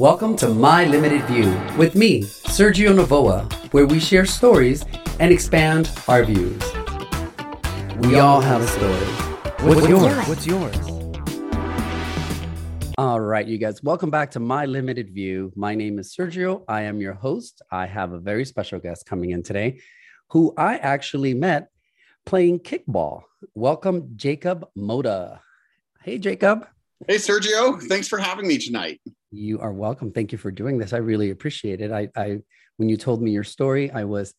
Welcome to My Limited View with me, Sergio Navoa, where we share stories and expand our views. We all have a story. What's yours? What's yours? All right, you guys, welcome back to My Limited View. My name is Sergio. I am your host. I have a very special guest coming in today who I actually met playing kickball. Welcome, Jacob Moda. Hey, Jacob. Hey, Sergio. Thanks for having me tonight. You are welcome. Thank you for doing this. I really appreciate it. I, I when you told me your story, I was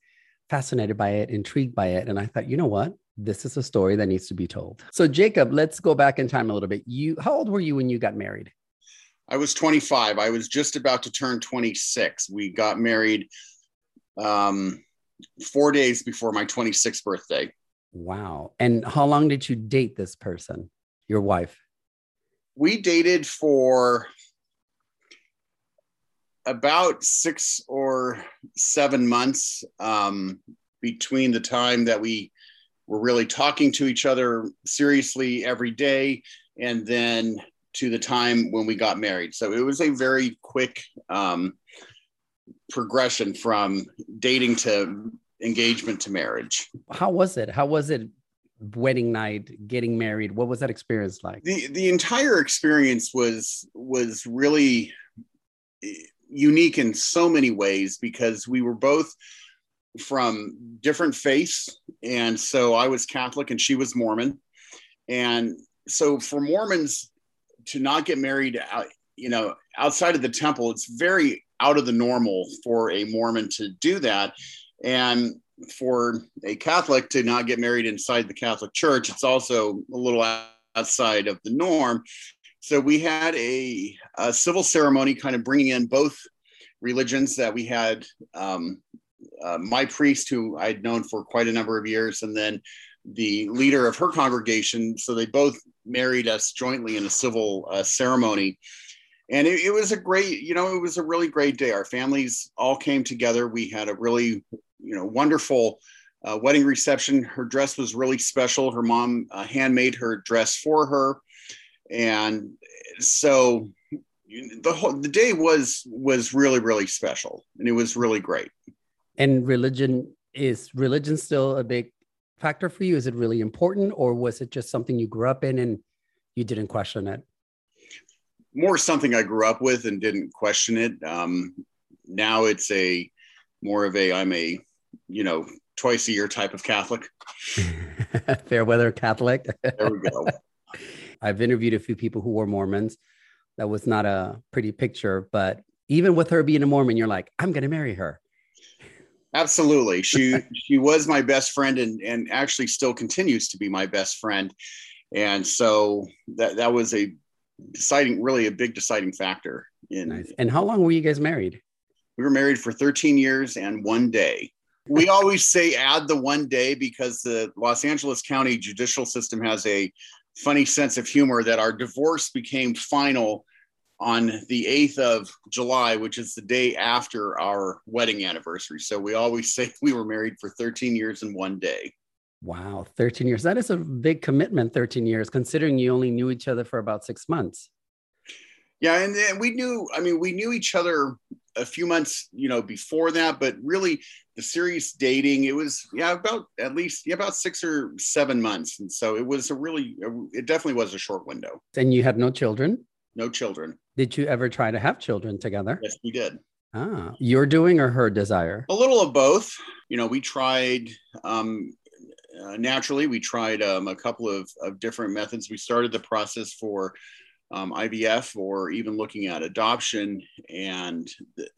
fascinated by it, intrigued by it, and I thought, you know what? This is a story that needs to be told. So, Jacob, let's go back in time a little bit. You, how old were you when you got married? I was 25. I was just about to turn 26. We got married um, four days before my 26th birthday. Wow. And how long did you date this person, your wife? We dated for about six or seven months um, between the time that we were really talking to each other seriously every day and then to the time when we got married. So it was a very quick um, progression from dating to engagement to marriage. How was it? How was it wedding night, getting married? What was that experience like? The the entire experience was was really unique in so many ways because we were both from different faiths and so I was Catholic and she was Mormon. And so for Mormons to not get married uh, you know, outside of the temple, it's very out of the normal for a Mormon to do that. And for a Catholic to not get married inside the Catholic Church, it's also a little outside of the norm. So we had a, a civil ceremony kind of bringing in both religions that we had um, uh, my priest, who I'd known for quite a number of years, and then the leader of her congregation. So they both married us jointly in a civil uh, ceremony. And it, it, was a great, you know, it was a really great day. Our families all came together. We had a really, you know, wonderful uh, wedding reception. Her dress was really special. Her mom uh, handmade her dress for her. And so the whole the day was was really really special and it was really great. And religion is religion still a big factor for you? Is it really important or was it just something you grew up in and you didn't question it? More something i grew up with and didn't question it. Um, now it's a more of a i'm a you know twice a year type of catholic. Fair weather catholic. There we go i've interviewed a few people who were mormons that was not a pretty picture. But even with her being a Mormon, you're like, I'm going to marry her. Absolutely. She she was my best friend and and actually still continues to be my best friend. And so that that was a deciding really a big deciding factor in nice. And how long were you guys married? We were married for 13 years and one day. We always say add the one day because the Los Angeles County judicial system has a funny sense of humor that our divorce became final on the 8th of July, which is the day after our wedding anniversary. So we always say we were married for 13 years and one day. Wow, 13 years. That is a big commitment, 13 years, considering you only knew each other for about six months. Yeah, and, and we knew, I mean, we knew each other a few months, you know, before that, but really the serious dating, it was, yeah, about at least yeah, about six or seven months. And so it was a really, it definitely was a short window. And you had no children? No children. Did you ever try to have children together? Yes, we did. Ah, your doing or her desire? A little of both. You know, we tried um, uh, naturally, we tried um, a couple of, of different methods. We started the process for um, IVF or even looking at adoption. And the,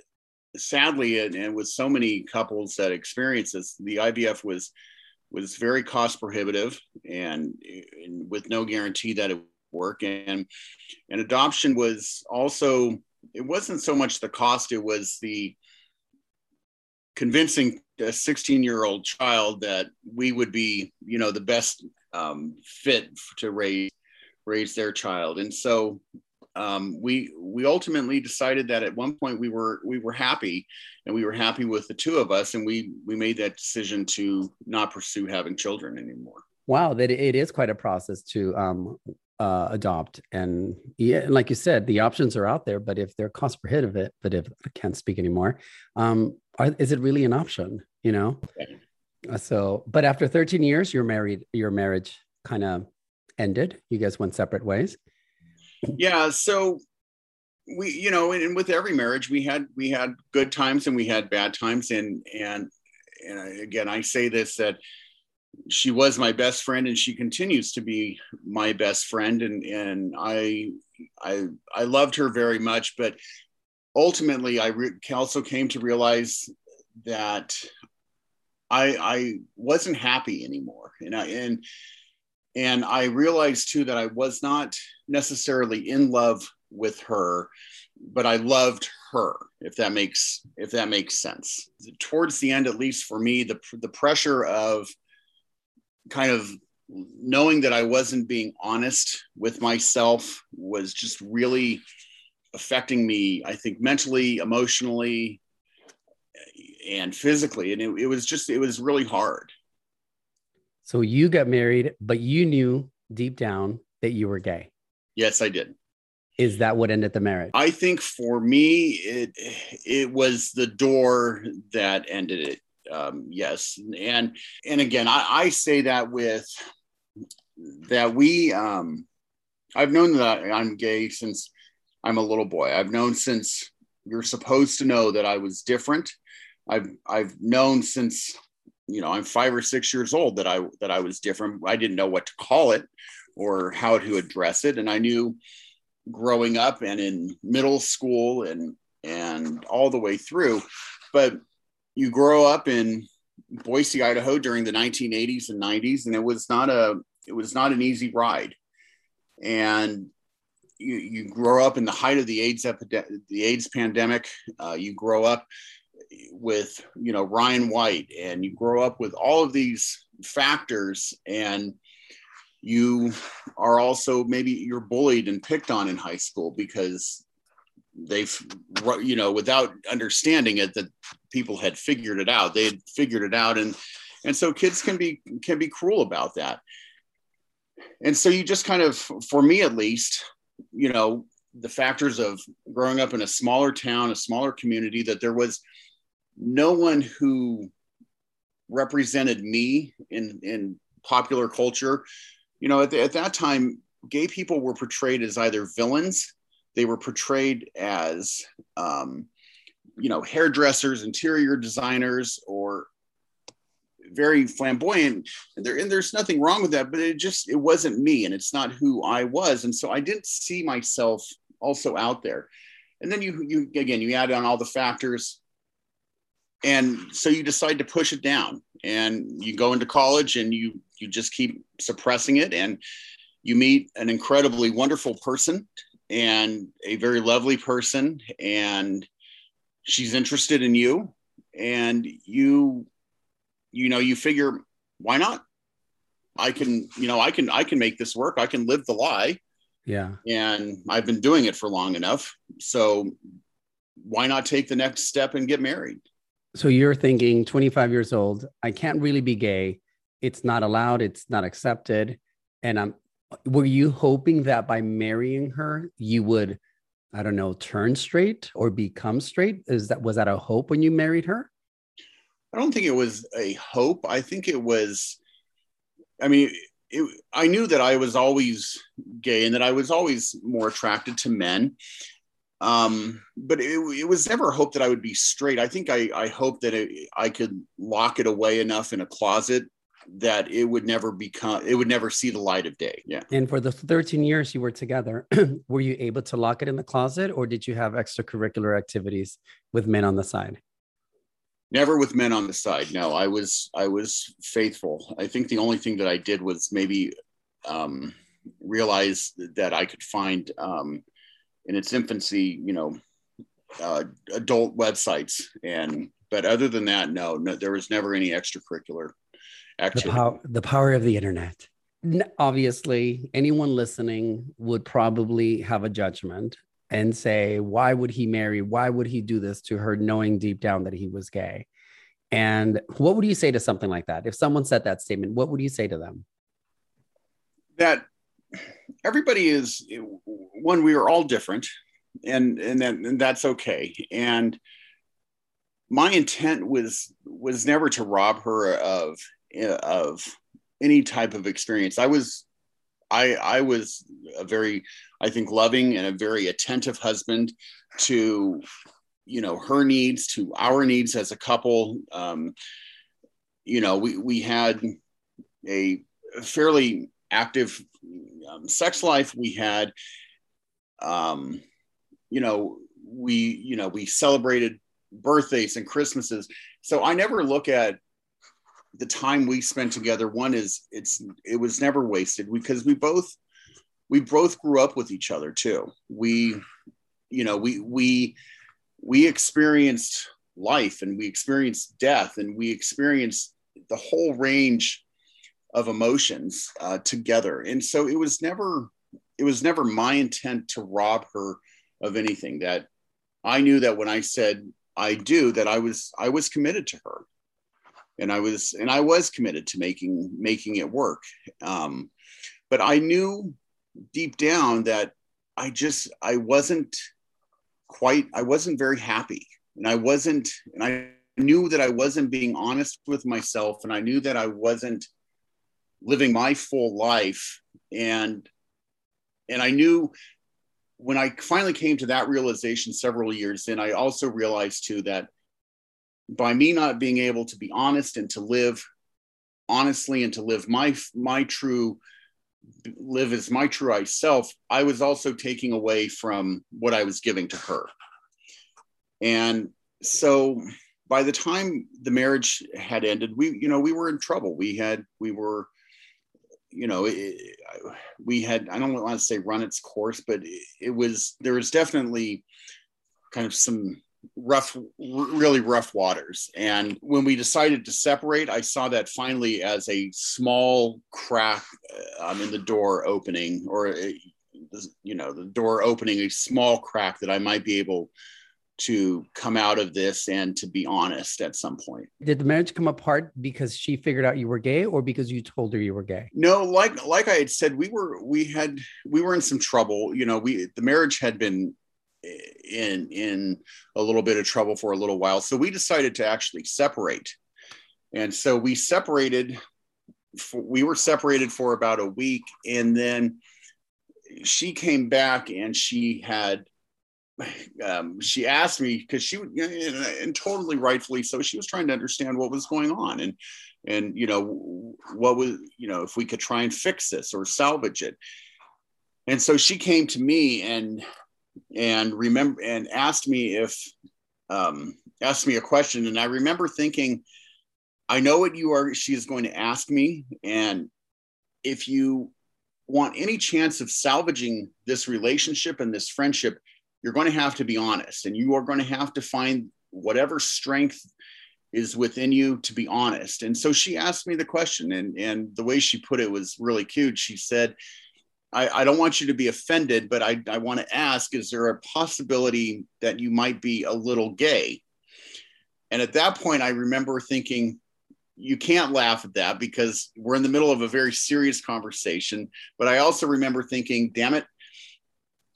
sadly, and, and, with so many couples that experience this, the IVF was was very cost prohibitive and, and with no guarantee that it would work. And and adoption was also it wasn't so much the cost; it was the convincing a 16 year old child that we would be you know the best um, fit to raise raise their child. And so um, we we ultimately decided that at one point we were we were happy and we were happy with the two of us and we we made that decision to not pursue having children anymore wow that it is quite a process to um, uh, adopt. And yeah, and like you said, the options are out there, but if they're cost prohibitive, but if I can't speak anymore, um, are, is it really an option? You know. Okay. So, but after 13 years, you're married. Your marriage kind of ended. You guys went separate ways. Yeah. So we, you know, and, and with every marriage, we had we had good times and we had bad times, and and and again, I say this that she was my best friend and she continues to be my best friend and and I I I loved her very much but ultimately I re- also came to realize that I I wasn't happy anymore and I and and I realized too that I was not necessarily in love with her but I loved her if that makes if that makes sense towards the end at least for me the the pressure of kind of knowing that I wasn't being honest with myself was just really affecting me, I think, mentally, emotionally, and physically. And it, it, was just, it was really hard. So you got married, but you knew deep down that you were gay. Yes, I did. Is that what ended the marriage? I think for me, it it was the door that ended it um, yes and and again I, I say that with that we um, i've known that i'm gay since i'm a little boy i've known since you're supposed to know that i was different i've i've known since you know i'm five or six years old that i that i was different i didn't know what to call it or how to address it and i knew growing up and in middle school and and all the way through but you grow up in Boise, Idaho during the 1980s and 90s, and it was not a it was not an easy ride. And you, you grow up in the height of the AIDS epidemic, the AIDS pandemic. Uh, you grow up with you know Ryan White, and you grow up with all of these factors, and you are also maybe you're bullied and picked on in high school because they've you know without understanding it that people had figured it out. They had figured it out and and so kids can be can be cruel about that. And so you just kind of for me at least you know the factors of growing up in a smaller town a smaller community that there was no one who represented me in in popular culture. You know at, the, at that time gay people were portrayed as either villains they were portrayed as um, you know hairdressers interior designers or very flamboyant. And, there, and there's nothing wrong with that but it just it wasn't me and it's not who i was. And so i didn't see myself also out there. And then you you again you add on all the factors. And so you decide to push it down and you go into college and you you just keep suppressing it. And you meet an incredibly wonderful person and a very lovely person and she's interested in you. And you you know you figure why not? I can you know i can i can make this work. I can live the lie yeah. And i've been doing it for long enough. So why not take the next step and get married? So you're thinking 25 years old i can't really be gay. It's not allowed. It's not accepted. And i'm were you hoping that by marrying her you would i don't know turn straight or become straight? Is that was that a hope when you married her? I don't think it was a hope. I think it was i mean it, i knew that i was always gay and that i was always more attracted to men. Um, but it, it, was never a hope that I would be straight. I think I, I hoped that it, I could lock it away enough in a closet that it would never become it would never see the light of day. Yeah. And for the 13 years you were together were you able to lock it in the closet or did you have extracurricular activities with men on the side never with men on the side. No i was i was faithful. I think the only thing that i did was maybe um, realize that i could find um, in its infancy you know uh, adult websites. And but other than that no, no there was never any extracurricular the power, the power of the internet. Obviously, anyone listening would probably have a judgment and say, why would he marry? Why would he do this to her, knowing deep down that he was gay? And what would you say to something like that? If someone said that statement, what would you say to them? That everybody is one we are all different and and, that, and that's okay and my intent was was never to rob her of of any type of experience i was i i was a very i think loving and a very attentive husband to you know her needs to our needs as a couple. Um, you know we we had a fairly active um, sex life. We had um, you know we you know we celebrated birthdays and christmases. So i never look at the time we spent together one is it's it was never wasted because we both we both grew up with each other too. We you know we we we experienced life and we experienced death and we experienced the whole range of emotions uh, together. And so it was never it was never my intent to rob her of anything that i knew that when i said i do that i was i was committed to her and i was and i was committed to making making it work. Um, but i knew deep down that i just i wasn't quite i wasn't very happy. And i wasn't and i knew that i wasn't being honest with myself and i knew that i wasn't living my full life. And and i knew when i finally came to that realization several years in i also realized too that by me not being able to be honest and to live honestly and to live my my true live as my true I self, I was also taking away from what I was giving to her. And so by the time the marriage had ended, we, you know, we were in trouble. We had, we were, you know, it, we had, I don't want to say run its course, but it, it was, there was definitely kind of some rough really rough waters and when we decided to separate i saw that finally as a small crack um, in the door opening or a, you know the door opening a small crack that i might be able to come out of this and to be honest at some point. Did the marriage come apart because she figured out you were gay or because you told her you were gay? No, like like I had said we were we had we were in some trouble, you know, we the marriage had been in in a little bit of trouble for a little while. So we decided to actually separate. And so we separated for, we were separated for about a week and then she came back and she had um, she asked me because she and totally rightfully so she was trying to understand what was going on and and you know what was you know if we could try and fix this or salvage it and so she came to me and and remember and asked me if um, asked me a question, and I remember thinking, I know what you are. She is going to ask me, and if you want any chance of salvaging this relationship and this friendship, you're going to have to be honest, and you are going to have to find whatever strength is within you to be honest. And so she asked me the question, and and the way she put it was really cute. She said, I, I don't want you to be offended, but I, I want to ask is there a possibility that you might be a little gay? And at that point, I remember thinking, you can't laugh at that because we're in the middle of a very serious conversation. But I also remember thinking, damn it,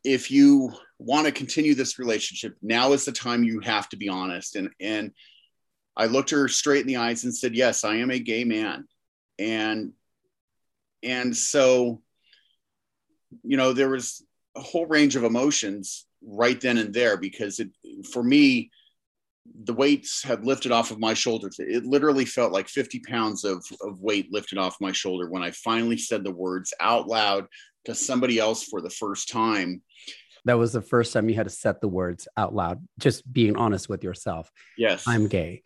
if you want to continue this relationship, now is the time you have to be honest. And, and I looked her straight in the eyes and said, yes, I am a gay man. And, and so you know, there was a whole range of emotions right then and there because it, for me, the weights had lifted off of my shoulders. It literally felt like 50 pounds of, of weight lifted off my shoulder when I finally said the words out loud to somebody else for the first time. That was the first time you had to set the words out loud, just being honest with yourself. Yes. I'm gay.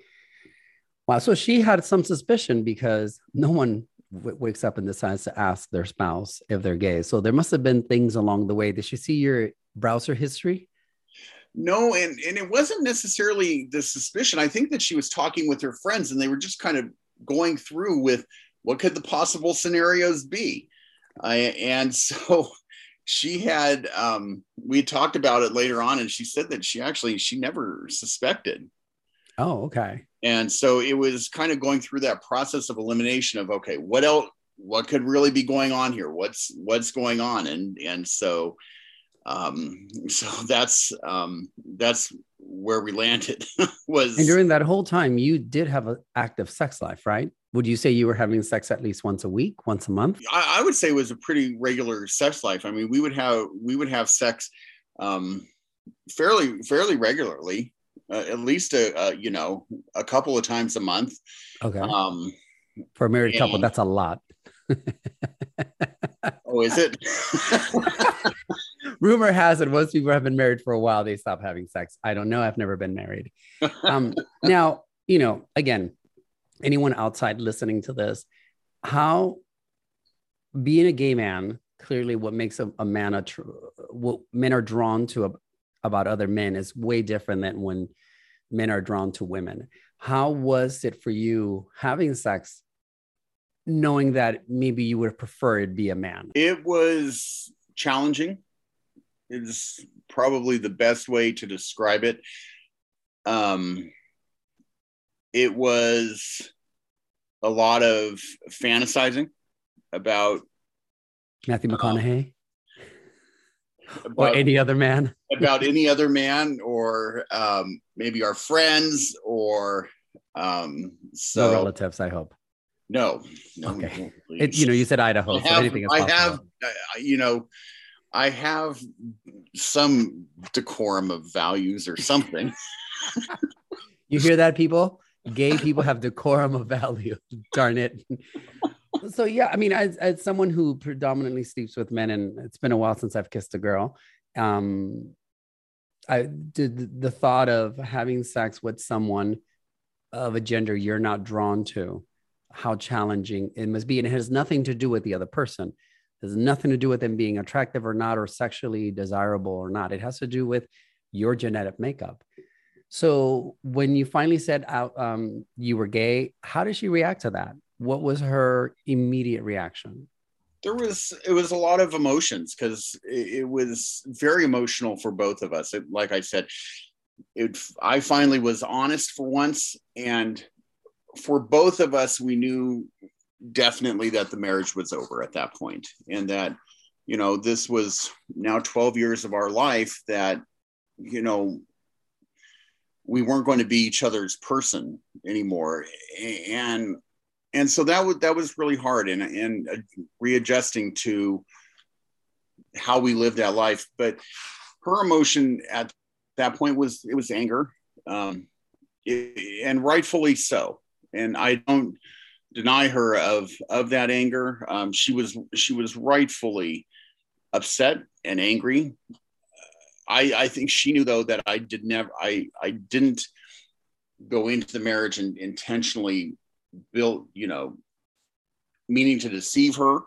Wow. So she had some suspicion because no one w- wakes up and decides to ask their spouse if they're gay. So there must have been things along the way. Did she see your browser history? No, and and it wasn't necessarily the suspicion. I think that she was talking with her friends, and they were just kind of going through with what could the possible scenarios be. I, and so she had um, we talked about it later on, and she said that she actually she never suspected. Oh, okay. And so it was kind of going through that process of elimination of okay, what else what could really be going on here? What's what's going on? And and so um so that's um that's where we landed was and during that whole time you did have an active sex life right? Would you say you were having sex at least once a week once a month? I, I would say it was a pretty regular sex life. I mean we would have we would have sex um fairly fairly regularly uh, at least a, a you know a couple of times a month. Okay. Um for a married couple that's a lot. Oh is it? Rumor has it once people have been married for a while they stop having sex. I don't know i've never been married. Um, now you know again anyone outside listening to this how being a gay man clearly what makes a, a man a tr- what men are drawn to a, about other men is way different than when men are drawn to women. How was it for you having sex knowing that maybe you would prefer it be a man? It was challenging. Is probably the best way to describe it. Um it was a lot of fantasizing about matthew mcconaughey or about, any other man about any other man or um maybe our friends or um so no relatives i hope no, no Okay. please. it, you know you said idaho I so have, anything I have, uh, you know, I have some decorum of values or something. You hear that, people? Gay people have decorum of value. Darn it. So yeah, I mean, as, as someone who predominantly sleeps with men, and it's been a while since I've kissed a girl, um, I did the thought of having sex with someone of a gender you're not drawn to, how challenging it must be, and it has nothing to do with the other person. It has nothing to do with them being attractive or not, or sexually desirable or not. It has to do with your genetic makeup. So when you finally said out um, you were gay, how did she react to that? What was her immediate reaction? There was it was a lot of emotions because it, it was very emotional for both of us. It, like I said, it I finally was honest for once, and for both of us, we knew definitely that the marriage was over at that point, and that you know this was now 12 years of our life that you know we weren't going to be each other's person anymore and and so that was that was really hard and and uh, readjusting to how we lived that life. But her emotion at that point was it was anger um it, and rightfully so. And i don't deny her of of that anger. Um she was she was rightfully upset and angry. I, I think she knew though that I did never I I didn't go into the marriage and intentionally build you know meaning to deceive her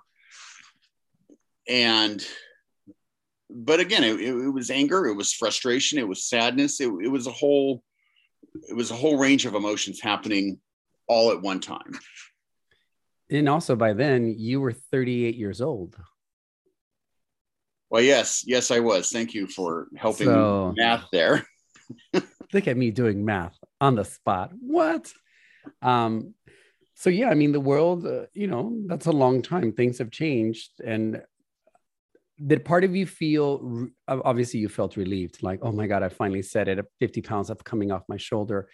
and but again it, it, was anger it was frustration it was sadness it, it was a whole it was a whole range of emotions happening all at one time And also by then you were 38 years old. well yes yes i was thank you for helping So- me math there Look at me doing math on the spot. What? Um, so yeah, I mean the world, uh, you know, that's a long time. Things have changed, and did part of you feel? Obviously, you felt relieved, like, oh my god, I finally said it. Fifty pounds of coming off my shoulder.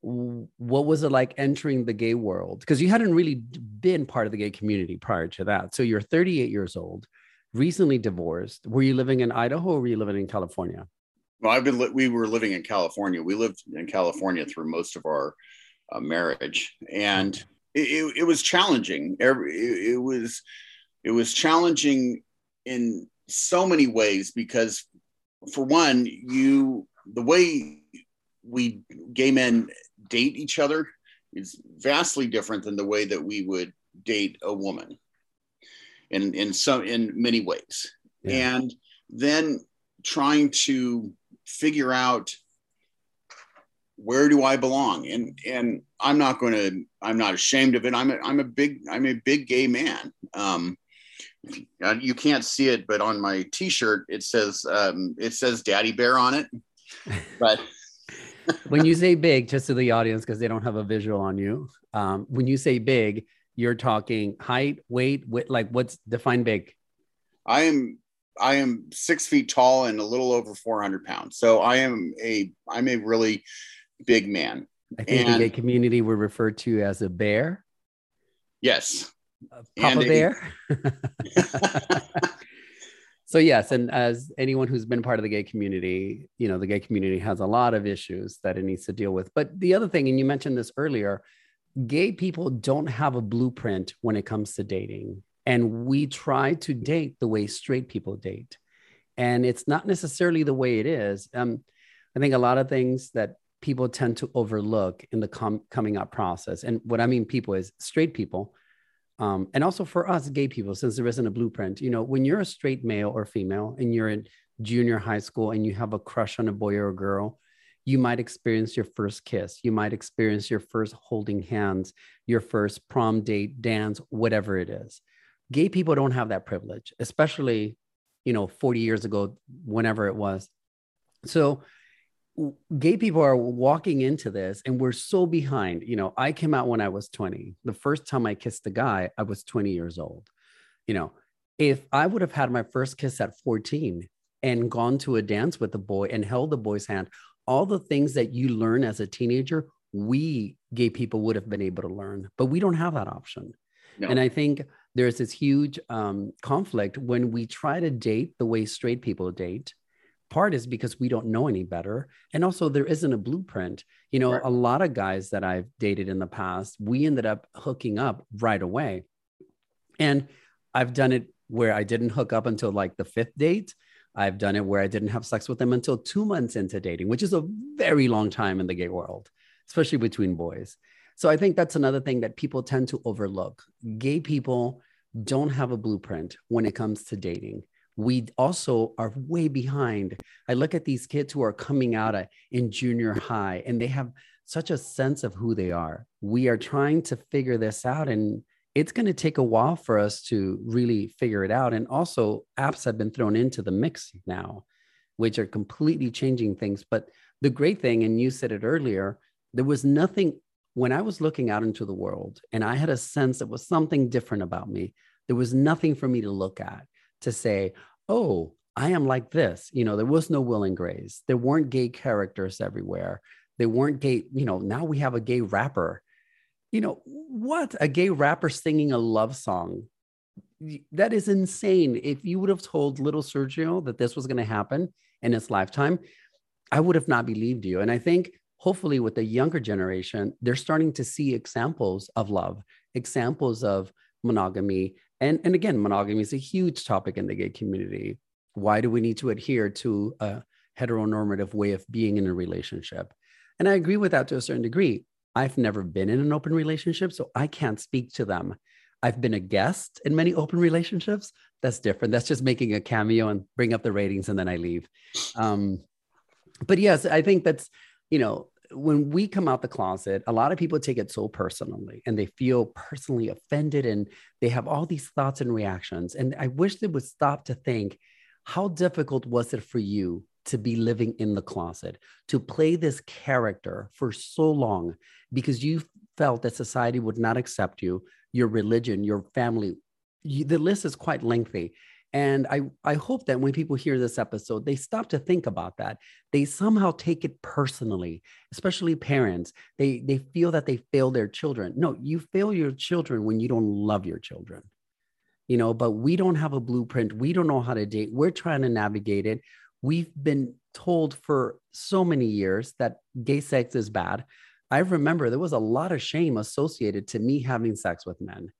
What was it like entering the gay world? Because you hadn't really been part of the gay community prior to that. So you're 38 years old, recently divorced. Were you living in Idaho or were you living in California? Well, I've been. li- We were living in California. We lived in California through most of our uh, marriage, and it, it, it was challenging. Every it, it was, it was challenging in so many ways because, for one, you the way we gay men date each other is vastly different than the way that we would date a woman. In in some in many ways, Yeah. and then trying to figure out where do I belong and and I'm not going to I'm not ashamed of it I'm a, I'm a big I'm a big gay man um you can't see it but on my t-shirt it says um it says daddy bear on it but when you say big, just to the audience, because they don't have a visual on you, um, when you say big, you're talking height, weight, weight like what's define big? I am I am six feet tall and a little over 400 pounds. So I am a I'm a really big man. I think and, the gay community we're referred to as a bear. Yes. Papa Bear. so yes, and as anyone who's been part of the gay community, you know, the gay community has a lot of issues that it needs to deal with. But the other thing, and you mentioned this earlier, gay people don't have a blueprint when it comes to dating. And we try to date the way straight people date. And it's not necessarily the way it is. Um, I think a lot of things that people tend to overlook in the com- coming up process. And what I mean, people is straight people um, and also for us gay people, since there isn't a blueprint, you know, when you're a straight male or female and you're in junior high school and you have a crush on a boy or a girl, you might experience your first kiss. You might experience your first holding hands, your first prom date, dance, whatever it is. Gay people don't have that privilege, especially, you know, 40 years ago, whenever it was. So gay people are walking into this and we're so behind. You know, I came out when I was 20. The first time I kissed a guy, I was 20 years old. You know, if I would have had my first kiss at 14 and gone to a dance with a boy and held the boy's hand, all the things that you learn as a teenager, we gay people would have been able to learn, but we don't have that option. No. And I think there's this huge um, conflict when we try to date the way straight people date part is because we don't know any better. And also there isn't a blueprint. You know right. a lot of guys that i've dated in the past we ended up hooking up right away. And i've done it where i didn't hook up until like the fifth date. I've done it where i didn't have sex with them until two months into dating which is a very long time in the gay world especially between boys. So i think that's another thing that people tend to overlook. Gay people don't have a blueprint when it comes to dating we also are way behind. I look at these kids who are coming out in junior high and they have such a sense of who they are. We are trying to figure this out and it's going to take a while for us to really figure it out. And also, apps have been thrown into the mix now, which are completely changing things. But the great thing, and you said it earlier, there was nothing when I was looking out into the world and I had a sense that was something different about me. There was nothing for me to look at to say, oh, I am like this. You know, there was no Will and Grace. There weren't gay characters everywhere. There weren't gay, you know, now we have a gay rapper. You know, what? A gay rapper singing a love song. That is insane. If you would have told little Sergio that this was going to happen in his lifetime, I would have not believed you. And I think hopefully with the younger generation, they're starting to see examples of love, examples of monogamy, and, and again, monogamy is a huge topic in the gay community. Why do we need to adhere to a heteronormative way of being in a relationship? And I agree with that to a certain degree. I've never been in an open relationship, so I can't speak to them. I've been a guest in many open relationships. That's different. That's just making a cameo and bring up the ratings and then I leave. Um, but yes, I think that's, you know, when we come out the closet, a lot of people take it so personally and they feel personally offended and they have all these thoughts and reactions. And I wish they would stop to think how difficult was it for you to be living in the closet, to play this character for so long because you felt that society would not accept you, your religion, your family. You, the list is quite lengthy. And I, I hope that when people hear this episode, they stop to think about that. They somehow take it personally, especially parents. They, they feel that they fail their children. No, you fail your children when you don't love your children, you know, but we don't have a blueprint. We don't know how to date. We're trying to navigate it. We've been told for so many years that gay sex is bad. I remember there was a lot of shame associated to me having sex with men.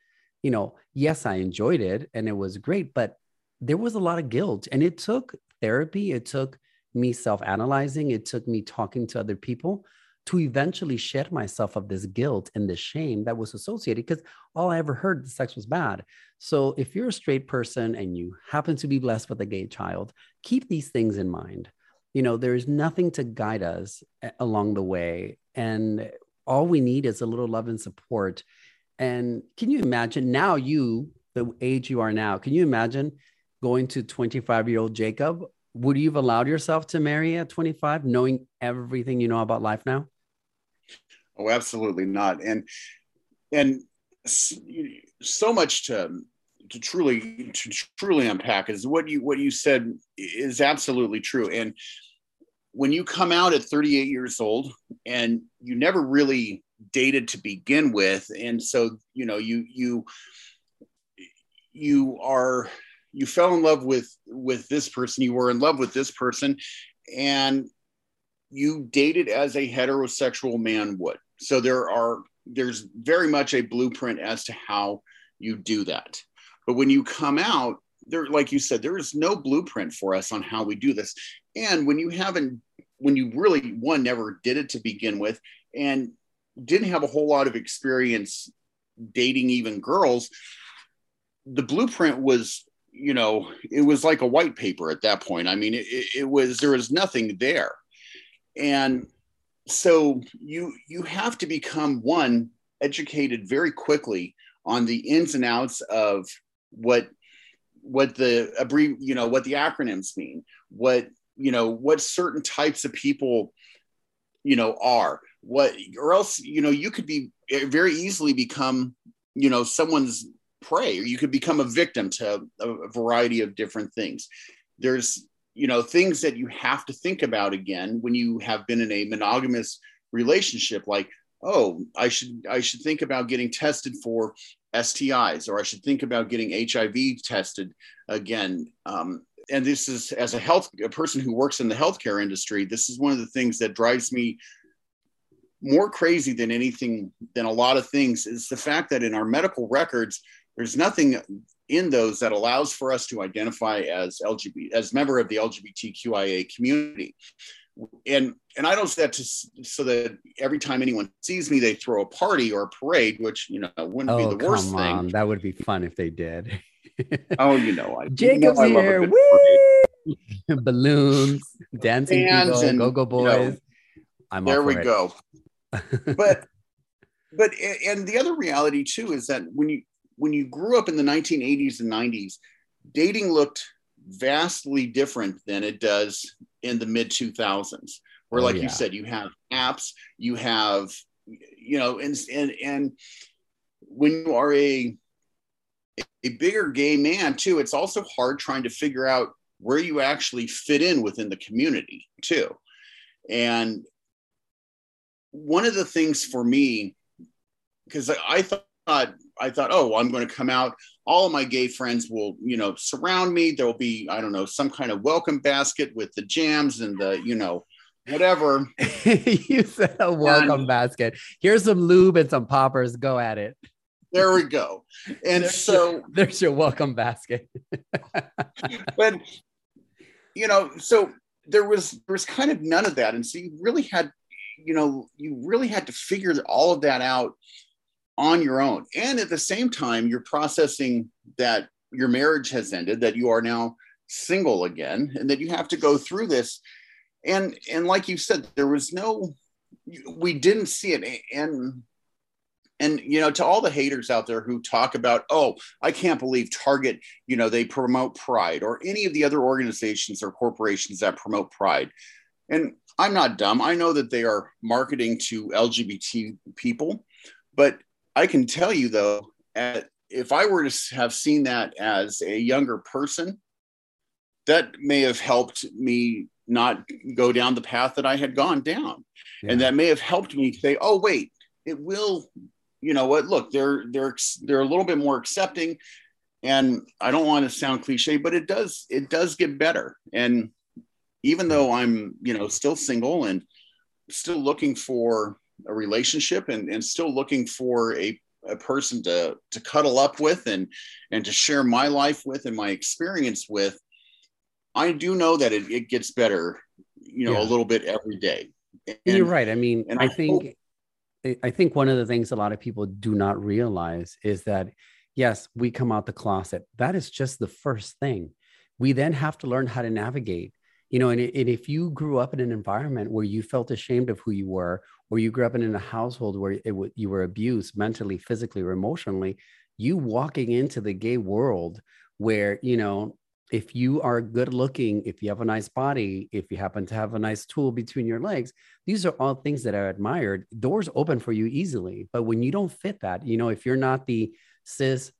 You know, yes, I enjoyed it and it was great, but there was a lot of guilt and it took therapy it took me self-analyzing it took me talking to other people to eventually shed myself of this guilt and this shame that was associated because all I ever heard the sex was bad. So if you're a straight person and you happen to be blessed with a gay child, keep these things in mind. You know, there's nothing to guide us eh, along the way. And all we need is a little love and support. And can you imagine now you, the age you are now, can you imagine going to 25 year old Jacob, would you have allowed yourself to marry at 25, knowing everything you know about life now? Oh, absolutely not. And and so much to to truly to truly unpack is what you what you said is absolutely true and when you come out at 38 years old and you never really dated to begin with and so you know you you you are you fell in love with with this person you were in love with this person and you dated as a heterosexual man would. So there are there's very much a blueprint as to how you do that. But when you come out there like you said there is no blueprint for us on how we do this. And when you haven't when you really one never did it to begin with and didn't have a whole lot of experience dating even girls the blueprint was you know it was like a white paper at that point. I mean it, it was there was nothing there. And so you you have to become one educated very quickly on the ins and outs of what what the abbrev you know what the acronyms mean what you know what certain types of people you know are what or else you know you could be very easily become you know someone's prey. Or you could become a victim to a, variety of different things. There's you know things that you have to think about again when you have been in a monogamous relationship like oh i should i should think about getting tested for stis or i should think about getting hiv tested again. Um, and this is as a health a person who works in the healthcare industry this is one of the things that drives me more crazy than anything than a lot of things is the fact that in our medical records there's nothing in those that allows for us to identify as lgbt as member of the lgbtqia community and and i don't say that to, so that every time anyone sees me they throw a party or a parade which you know wouldn't oh, be the worst on. thing that would be fun if they did oh, you know, I, Jacob's you know I here. Balloons, dancing people, and, go go boys. You know, I'm there. We it. go. but but and the other reality too is that when you when you grew up in the 1980s and 90s, dating looked vastly different than it does in the mid 2000s. Where, oh, like yeah. you said, you have apps, you have, you know, and and and when you are a a bigger gay man too it's also hard trying to figure out where you actually fit in within the community too and one of the things for me because I, thought i thought oh i'm going to come out. All of my gay friends will you know surround me. There'll be i don't know some kind of welcome basket with the jams and the you know whatever. You said a welcome and, basket. Here's some lube and some poppers. Go at it. There we go. And there's so your, there's your welcome basket. but you know, so there was there was kind of none of that. And so you really had, you know, you really had to figure all of that out on your own. And at the same time, you're processing that your marriage has ended, that you are now single again, and that you have to go through this. And and like you said, there was no we didn't see it. And and you know to all the haters out there who talk about oh i can't believe target you know they promote pride or any of the other organizations or corporations that promote pride and i'm not dumb i know that they are marketing to lgbt people but i can tell you though at, if i were to have seen that as a younger person that may have helped me not go down the path that i had gone down. Yeah. and that may have helped me say oh wait it will you know what? Look they're they're they're a little bit more accepting. And i don't want to sound cliche but it does it does get better. And even though i'm you know still single and still looking for a relationship and, and still looking for a, a person to to cuddle up with and and to share my life with and my experience with i do know that it, it gets better you know yeah. a little bit every day and, you're right i mean i, I think hope, I think one of the things a lot of people do not realize is that, yes, we come out the closet. That is just the first thing. We then have to learn how to navigate. You know, and, and if you grew up in an environment where you felt ashamed of who you were, or you grew up in a household where it w- you were abused mentally, physically, or emotionally, you walking into the gay world where, you know, if you are good looking, if you have a nice body, if you happen to have a nice tool between your legs, these are all things that are admired. Doors open for you easily. But when you don't fit that, you know, if you're not the cis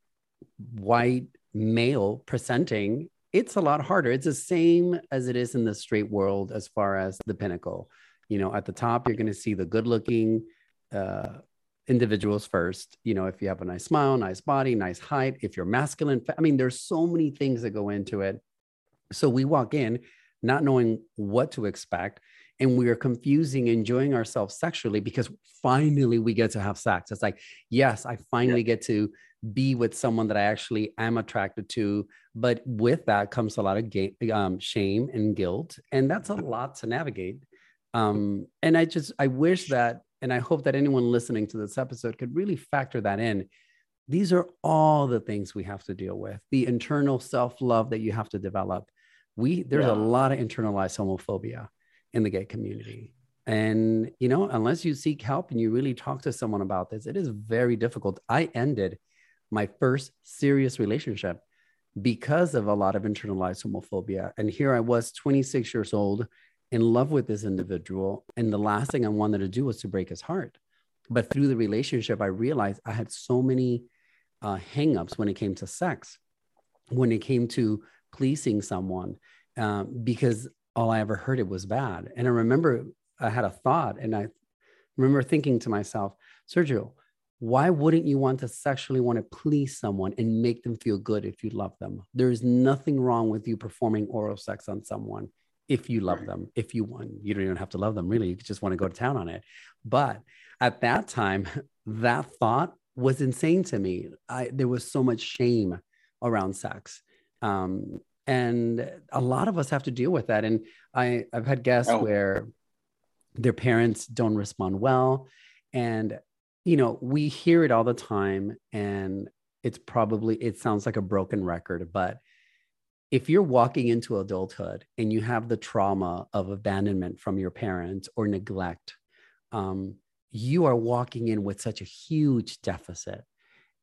white male presenting, it's a lot harder. It's the same as it is in the straight world as far as the pinnacle. You know, at the top, you're going to see the good looking uh, individuals first. You know, if you have a nice smile, nice body, nice height, if you're masculine, I mean, there's so many things that go into it. So we walk in not knowing what to expect and we are confusing enjoying ourselves sexually because finally we get to have sex it's like yes i finally yeah. get to be with someone that i actually am attracted to but with that comes a lot of ga- um, shame and guilt and that's a lot to navigate um, and i just i wish that and i hope that anyone listening to this episode could really factor that in these are all the things we have to deal with the internal self-love that you have to develop we there's yeah. a lot of internalized homophobia in the gay community. And, you know, unless you seek help and you really talk to someone about this, it is very difficult. I ended my first serious relationship because of a lot of internalized homophobia. And here I was, 26 years old, in love with this individual. And the last thing I wanted to do was to break his heart. But through the relationship, I realized I had so many uh, hangups when it came to sex, when it came to pleasing someone, uh, because all I ever heard it was bad. And I remember I had a thought and I remember thinking to myself, Sergio, why wouldn't you want to sexually want to please someone and make them feel good if you love them? There is nothing wrong with you performing oral sex on someone if you love them. If you want, you don't even have to love them really. You just want to go to town on it. But at that time, that thought was insane to me. I, there was so much shame around sex. Um, and a lot of us have to deal with that and i i've had guests oh. where their parents don't respond well and you know we hear it all the time and it's probably it sounds like a broken record but if you're walking into adulthood and you have the trauma of abandonment from your parents or neglect um, you are walking in with such a huge deficit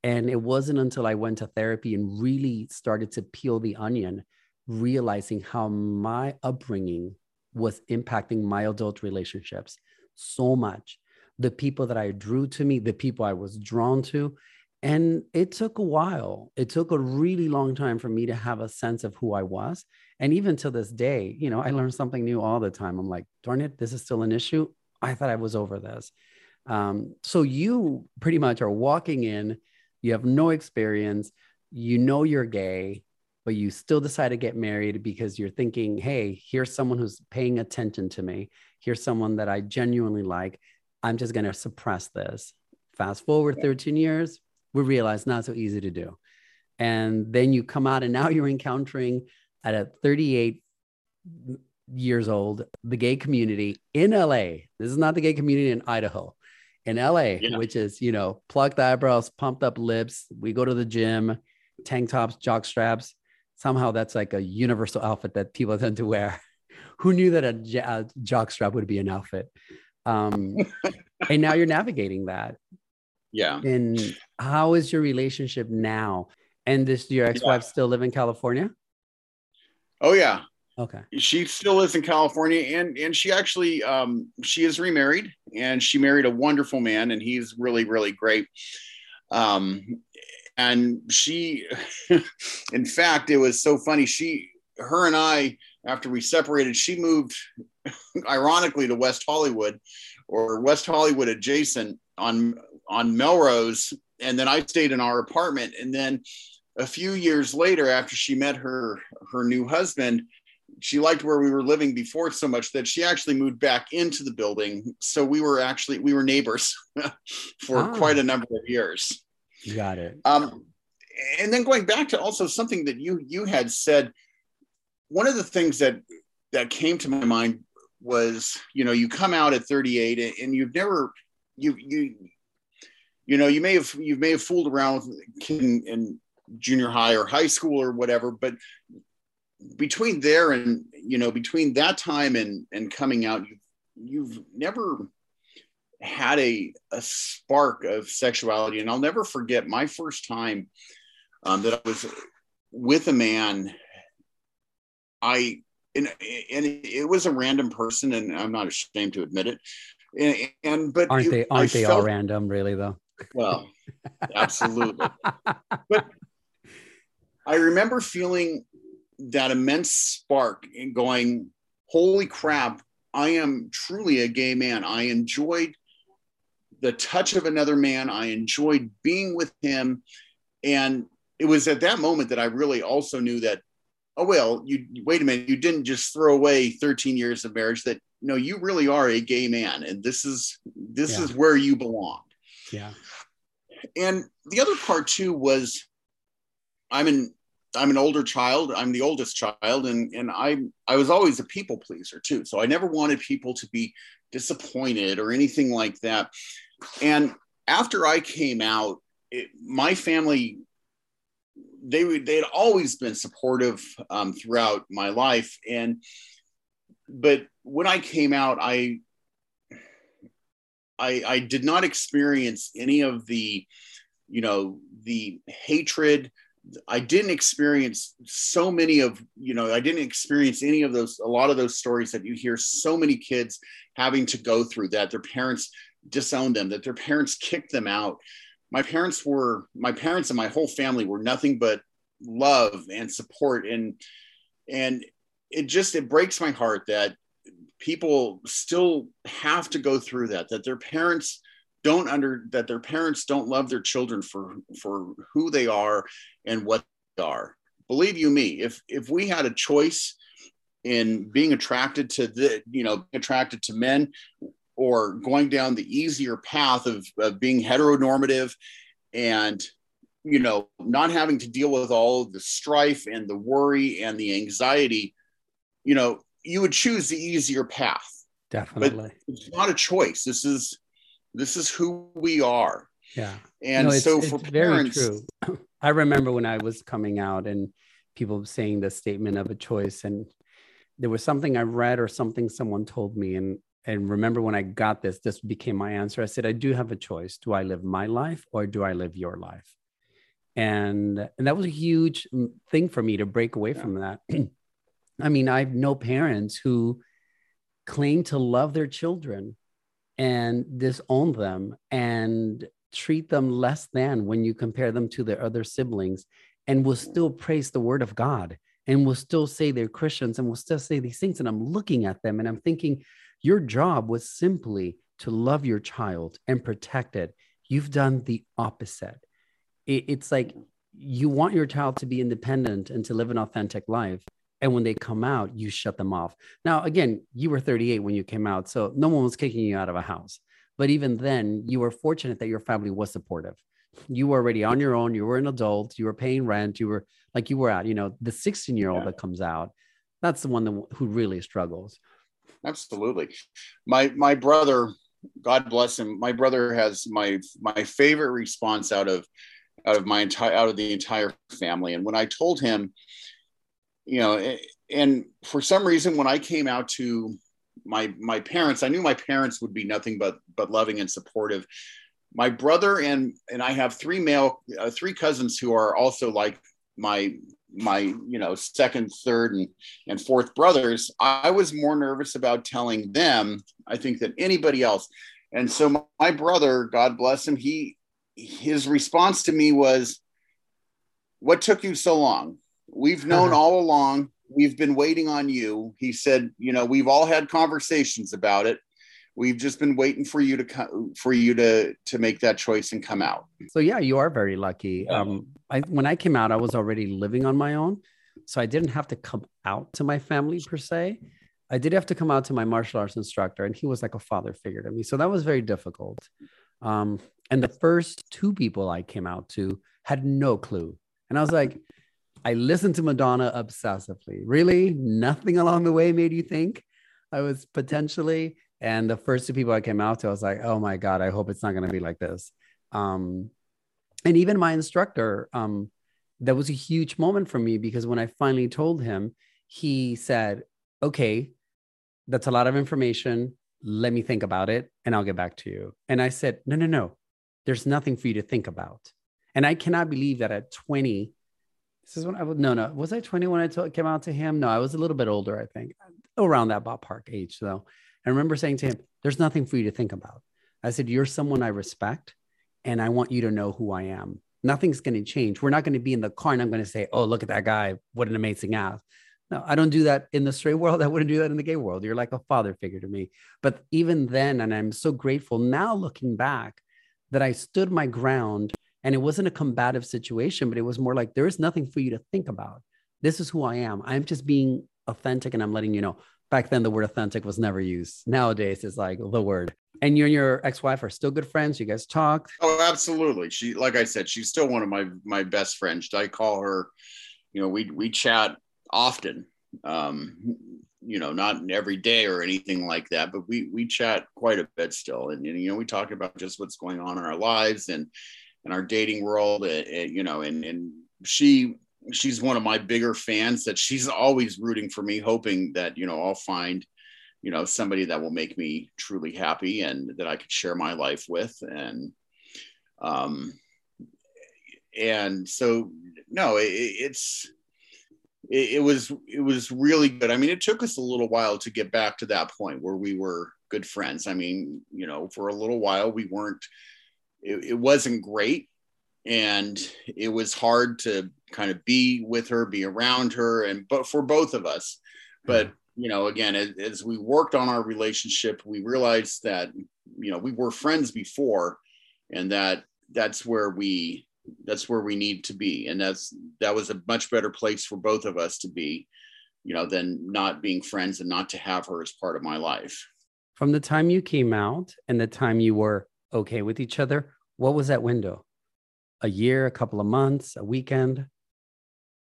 and it wasn't until I went to therapy and really started to peel the onion, realizing how my upbringing was impacting my adult relationships so much. The people that I drew to me, the people I was drawn to. And it took a while. It took a really long time for me to have a sense of who I was. And even to this day, you know, I learn something new all the time. I'm like, darn it, this is still an issue. I thought I was over this. Um, so you pretty much are walking in you have no experience, you know you're gay, but you still decide to get married because you're thinking, hey, here's someone who's paying attention to me. Here's someone that I genuinely like. I'm just going to suppress this. Fast forward 13 years, we realize not so easy to do. And then you come out and now you're encountering at a 38 years old, the gay community in LA. This is not the gay community in Idaho in LA, yeah. which is, you know, plucked eyebrows, pumped up lips. We go to the gym, tank tops, jock straps. Somehow that's like a universal outfit that people tend to wear. Who knew that a, a jock strap would be an outfit? Um, and now you're navigating that. Yeah. And how is your relationship now? And does your ex-wife yeah. still live in California? Oh yeah. Okay. She still lives in California, and and she actually um, she is remarried, and she married a wonderful man, and he's really really great. Um, and she, in fact, it was so funny. She, her, and I, after we separated, she moved, ironically, to West Hollywood, or West Hollywood adjacent on on Melrose, and then I stayed in our apartment, and then a few years later after she met her her new husband she liked where we were living before so much that she actually moved back into the building. So we were actually we were neighbors for ah. quite a number of years. You Got it. Um, and then going back to also something that you you had said, one of the things that that came to my mind was you know you come out at 38 and you've never you you you know you may have you may have fooled around with in, in junior high or high school or whatever but between there and you know between that time and and coming out you've you've never had a a spark of sexuality and i'll never forget my first time um, that i was with a man I and and it was a random person, and I'm not ashamed to admit it. And, and but aren't it, they aren't I they felt, all random, really though? Well, absolutely. but I remember feeling that immense spark and going, "Holy crap! I am truly a gay man. I enjoyed the touch of another man. I enjoyed being with him, and it was at that moment that I really also knew that oh well you wait a minute you didn't just throw away 13 years of marriage that no you really are a gay man and this is this yeah. is where you belong yeah. And the other part too was i'm an i'm an older child. I'm the oldest child. And and i i was always a people pleaser too. So i never wanted people to be disappointed or anything like that. And after i came out it, my family they they had always been supportive um, throughout my life, and but when I came out, I I, I did not experience any of the, you know, the hatred. I didn't experience so many of, you know, I didn't experience any of those, a lot of those stories that you hear so many kids having to go through that. Their parents disowned them, that their parents kicked them out. My parents were my parents and my whole family were nothing but love and support. And and it just it breaks my heart that people still have to go through that that their parents don't under that their parents don't love their children for for who they are and what they are. Believe you me if if we had a choice in being attracted to the you know attracted to men or going down the easier path of, of being heteronormative and you know not having to deal with all the strife and the worry and the anxiety you know you would choose the easier path definitely but it's not a choice this is this is who we are yeah and no, so for parents very true i remember when i was coming out and people saying the statement of a choice and there was something i read or something someone told me and and remember when I got this, this became my answer. I said, I do have a choice. Do I live my life or do I live your life? And and that was a huge mm, thing for me to break away yeah. from that. I mean, I have no parents who claim to love their children and disown them and treat them less than when you compare them to their other siblings and will still praise the word of God and will still say they're Christians and will still say these things. And I'm looking at them and I'm thinking, your job was simply to love your child and protect it. You've done the opposite. it's like you want your child to be independent and to live an authentic life. And when they come out, you shut them off. Now, again, you were 38 when you came out, so no one was kicking you out of a house. But even then, you were fortunate that your family was supportive. You were already on your own. You were an adult. You were paying rent. You were like you were out. You know, the 16 year old that comes out, that's the one that, who really struggles absolutely. My my brother, God bless him. My brother has my my favorite response out of out of my entire out of the entire family. And when I told him, you know, and for some reason, when I came out to my my parents, I knew my parents would be nothing but but loving and supportive. My brother and and I have three male uh, three cousins who are also like my my you know second third and, and fourth brothers. I was more nervous about telling them i think than anybody else. And so my, my brother god bless him he his response to me was what took you so long we've known all along. We've been waiting on you. He said you know we've all had conversations about it. We've just been waiting for you to come for you to to make that choice and come out. So yeah you are very lucky. Um i when i came out i was already living on my own so i didn't have to come out to my family per se. I did have to come out to my martial arts instructor and he was like a father figure to me so that was very difficult. Um and the first two people i came out to had no clue. And i was like i listened to madonna obsessively really nothing along the way made you think I was potentially and the first two people I came out to, I was like, oh my God, I hope it's not going to be like this. Um, and even my instructor, um, that was a huge moment for me because when I finally told him, he said, okay, that's a lot of information. Let me think about it and I'll get back to you. And I said, no, no, no, there's nothing for you to think about. And I cannot believe that at 20, This is when I was no, no. Was I 20 when I told, came out to him? No, I was a little bit older, I think, around that ballpark age, though. I remember saying to him, There's nothing for you to think about. I said, You're someone I respect, and I want you to know who I am. Nothing's going to change. We're not going to be in the car and I'm going to say, Oh, look at that guy. What an amazing ass. No, I don't do that in the straight world. I wouldn't do that in the gay world. You're like a father figure to me. But even then, and I'm so grateful now looking back that I stood my ground and it wasn't a combative situation, but it was more like there is nothing for you to think about. This is who I am. I'm just being authentic and I'm letting you know. Back then, the word authentic was never used. Nowadays, it's like the word. And you and your ex-wife are still good friends. You guys talk. Oh, absolutely. She, like I said, she's still one of my my best friends. I call her. You know, we we chat often. Um, you know, not every day or anything like that, but we we chat quite a bit still. And, and you know, we talk about just what's going on in our lives and in our dating world. And, and you know, and and she she's one of my bigger fans that she's always rooting for me, hoping that, you know, I'll find, you know, somebody that will make me truly happy and that I could share my life with. And, um, and so, no, it, it's, it, it was, it was really good. I mean, it took us a little while to get back to that point where we were good friends. I mean, you know, for a little while we weren't, it, it wasn't great. And it was hard to kind of be with her be around her and but for both of us. But mm-hmm. you know again as, as, we worked on our relationship we realized that you know we were friends before and that that's where we that's where we need to be. And that's that was a much better place for both of us to be you know than not being friends and not to have her as part of my life. From the time you came out and the time you were okay with each other what was that window a year, a couple of months, a weekend?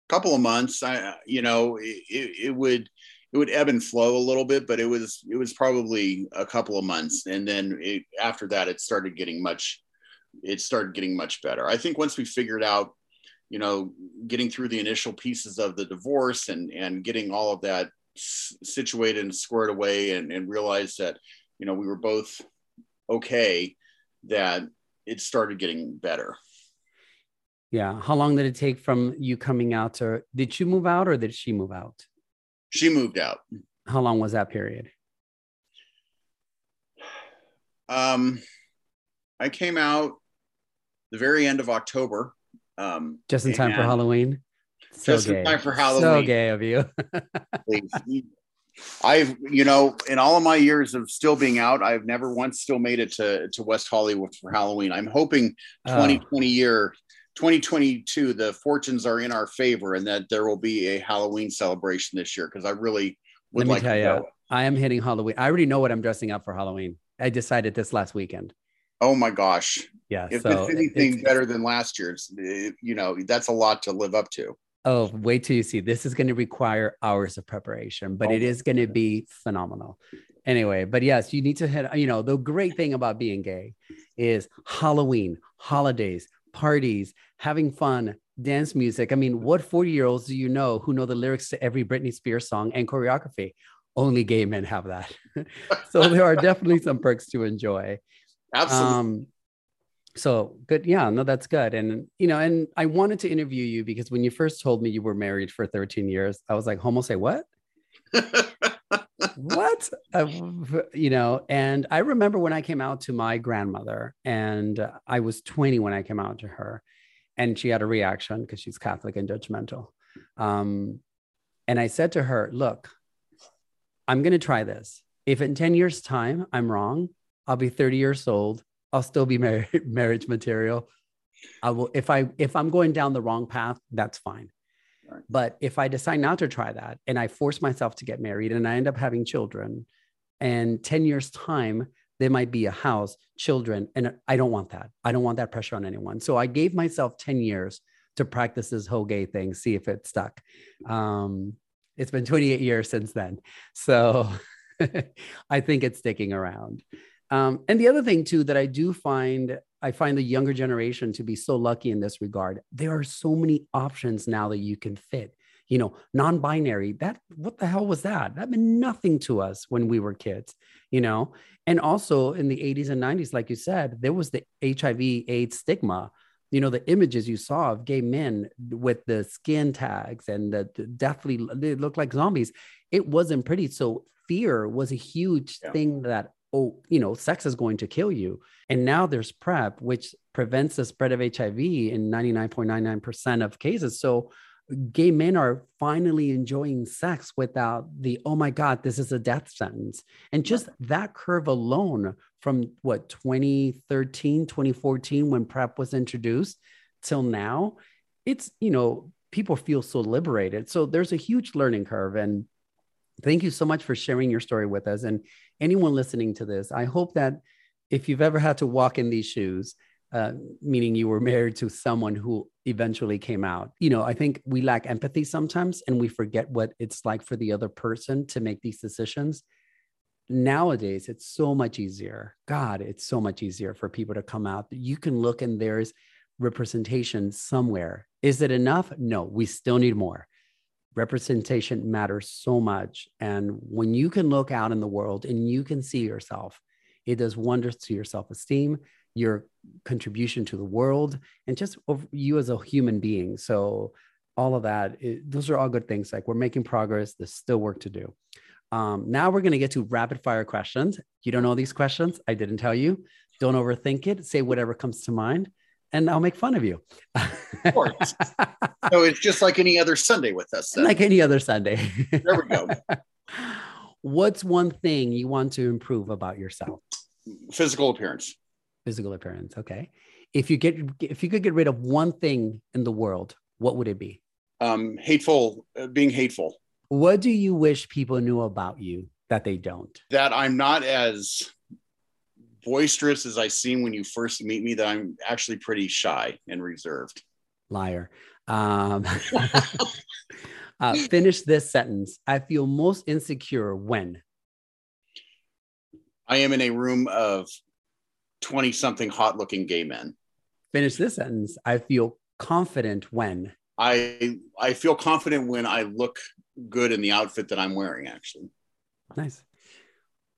Couple of months. I, uh, you know, it, it would it would ebb and flow a little bit, but it was it was probably a couple of months, and then it, after that, it started getting much. It started getting much better. I think once we figured out, you know, getting through the initial pieces of the divorce and and getting all of that situated and squared away, and, and realized that, you know, we were both okay, that it started getting better. Yeah. How long did it take from you coming out to did you move out or did she move out? She moved out. How long was that period? Um I came out the very end of October. Um just in time for Halloween. So just gay. in time for Halloween. So gay of you. I've, you know, in all of my years of still being out, I've never once still made it to, to West Hollywood for Halloween. I'm hoping 2020 oh. year 2022, the fortunes are in our favor and that there will be a Halloween celebration this year because I really would Let me like tell you, I am hitting Halloween. I already know what I'm dressing up for Halloween. I decided this last weekend. Oh my gosh. Yeah. If so it's anything better than last year's, it, you know, that's a lot to live up to. Oh, wait till you see. This is going to require hours of preparation, but oh, it is going to be phenomenal. Anyway, but yes, you need to hit, you know, the great thing about being gay is Halloween, holidays, parties, having fun, dance music. I mean, what 40 year olds do you know who know the lyrics to every Britney Spears song and choreography? Only gay men have that. so there are definitely some perks to enjoy. Absolutely. Um, so good. Yeah, no, that's good. And, you know, and I wanted to interview you because when you first told me you were married for 13 years, I was like, homo say what? what uh, you know and i remember when i came out to my grandmother and i was 20 when i came out to her and she had a reaction because she's catholic and judgmental um, and i said to her look i'm going to try this if in 10 years time i'm wrong i'll be 30 years old i'll still be married marriage material i will if i if i'm going down the wrong path that's fine but if I decide not to try that and I force myself to get married and I end up having children, and 10 years' time, there might be a house, children, and I don't want that. I don't want that pressure on anyone. So I gave myself 10 years to practice this whole gay thing, see if it stuck. Um, it's been 28 years since then. So I think it's sticking around. Um, and the other thing, too, that I do find I find the younger generation to be so lucky in this regard. There are so many options now that you can fit. You know, non-binary. That what the hell was that? That meant nothing to us when we were kids. You know, and also in the 80s and 90s, like you said, there was the HIV/AIDS stigma you know the images you saw of gay men with the skin tags and the, the deathly they look like zombies it wasn't pretty so fear was a huge yeah. thing that oh you know sex is going to kill you. And now there's PrEP which prevents the spread of hiv in 99.99% of cases. So gay men are finally enjoying sex without the oh my god this is a death sentence. And just that curve alone from what 2013 2014 when PrEP was introduced till now it's you know people feel so liberated. So there's a huge learning curve. And thank you so much for sharing your story with us. And anyone listening to this i hope that if you've ever had to walk in these shoes uh, meaning you were married to someone who eventually came out. You know, I think we lack empathy sometimes and we forget what it's like for the other person to make these decisions. Nowadays, it's so much easier. God, it's so much easier for people to come out. You can look and there's representation somewhere. Is it enough? No, we still need more. Representation matters so much. And when you can look out in the world and you can see yourself, it does wonders to your self esteem your contribution to the world and just you as a human being. So all of that it, those are all good things. Like we're making progress. There's still work to do. Um, now we're going to get to rapid fire questions. You don't know these questions? I didn't tell you. Don't overthink it. Say whatever comes to mind and i'll make fun of you of course so it's just like any other sunday with us then. like any other sunday there we go what's one thing you want to improve about yourself physical appearance physical appearance. Okay. If you get if you could get rid of one thing in the world, what would it be? Um, hateful, uh, being hateful. What do you wish people knew about you that they don't? That I'm not as boisterous as I seem when you first meet me. That I'm actually pretty shy and reserved. Liar. Um, uh, finish this sentence. I feel most insecure when I am in a room of 20 something hot looking gay men. Finish this sentence. I feel confident when I I feel confident when I look good in the outfit that I'm wearing actually. Nice.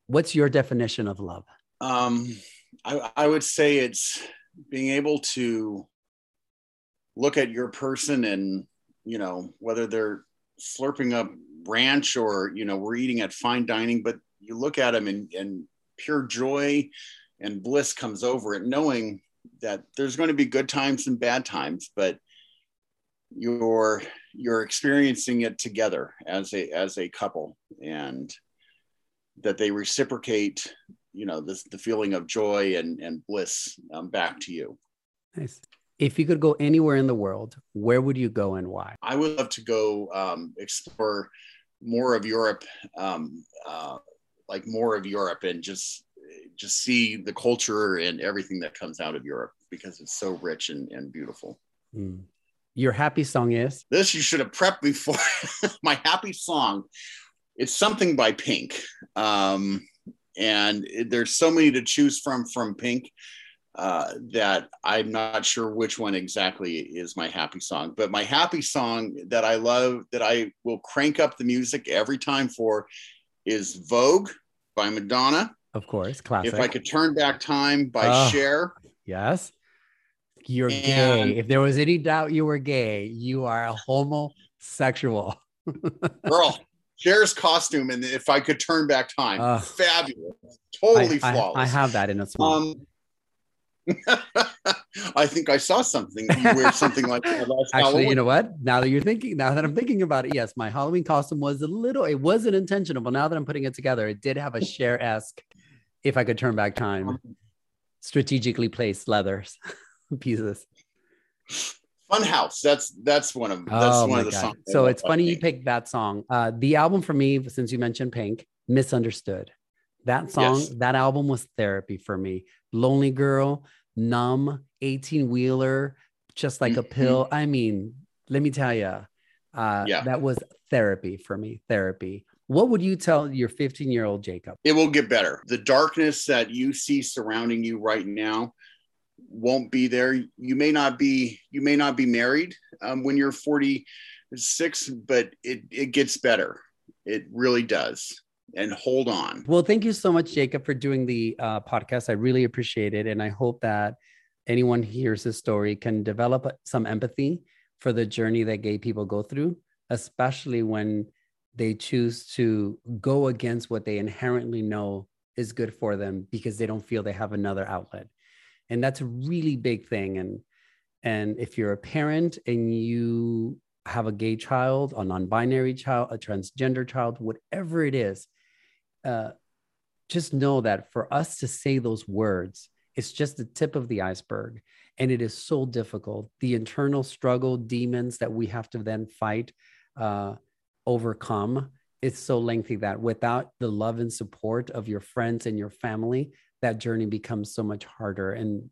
What's your definition of love? Um I, I would say it's being able to look at your person and you know whether they're slurping up ranch or you know we're eating at fine dining but you look at them and, and pure joy and bliss comes over it, knowing that there's going to be good times and bad times, but you're you're experiencing it together as a as a couple and that they reciprocate you know this the feeling of joy and and bliss um, back to you nice if you could go anywhere in the world where would you go and why i would love to go um, explore more of europe um, uh, like more of europe and just just see the culture and everything that comes out of Europe because it's so rich and, and beautiful. Mm. Your happy song is? This you should have prepped before. My happy song, it's something by Pink. Um, and there's so many to choose from from Pink uh, that I'm not sure which one exactly is my happy song. But my happy song that I love, that I will crank up the music every time for, is Vogue by Madonna. Of course, classic. If I could turn back time by oh, Cher. Yes. You're and, gay. If there was any doubt you were gay, you are a homosexual. Girl, Cher's costume, and if I could turn back time, uh, fabulous, totally I, flawless. I, I, have that in a small. Um, I think I saw something. You wear something like that Actually, Halloween. you know what? Now that you're thinking, now that I'm thinking about it, yes, my Halloween costume was a little. It wasn't intentional, but now that I'm putting it together, it did have a Cher esque. If I could turn back time, um, strategically placed leathers pieces. Funhouse. That's that's one of that's oh one of the God. songs. So it's funny you picked that song. Uh, the album for me, since you mentioned Pink, Missundaztood. That song, yes. that album was therapy for me. Lonely Girl, Numb, 18 Wheeler, Just Like mm-hmm. a Pill. I mean, let me tell you, uh, yeah. that was therapy for me. Therapy. What would you tell your 15 year old Jacob? It will get better. The darkness that you see surrounding you right now won't be there. You may not be you may not be married um, when you're 46, but it it gets better. It really does and hold on. Well, thank you so much, Jacob, for doing the uh, podcast. I really appreciate it. And I hope that anyone hears this story can develop some empathy for the journey that gay people go through, especially when they choose to go against what they inherently know is good for them because they don't feel they have another outlet. And that's a really big thing. And and if you're a parent and you have a gay child, a non-binary child, a transgender child, whatever it is, uh, just know that for us to say those words, it's just the tip of the iceberg. And it is so difficult. The internal struggle, demons that we have to then fight, uh, overcome, it's so lengthy that without the love and support of your friends and your family, that journey becomes so much harder. And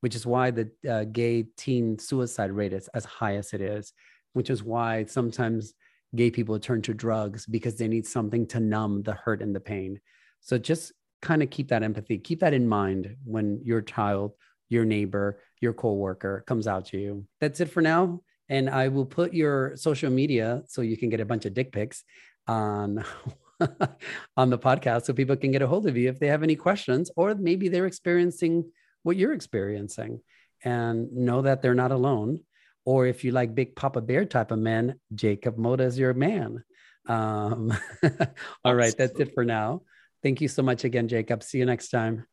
which is why the uh, gay teen suicide rate is as high as it is, which is why sometimes gay people turn to drugs because they need something to numb the hurt and the pain. So just kind of keep that empathy, keep that in mind when your child, your neighbor, your coworker comes out to you. That's it for now. And I will put your social media so you can get a bunch of dick pics on on the podcast so people can get a hold of you if they have any questions or maybe they're experiencing what you're experiencing and know that they're not alone. Or if you like big papa bear type of men jacob mota is your man. Um, all right that's it for now. Thank you so much again jacob. See you next time.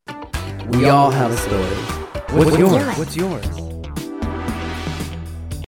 We all have a story. What's, what's yours? What's yours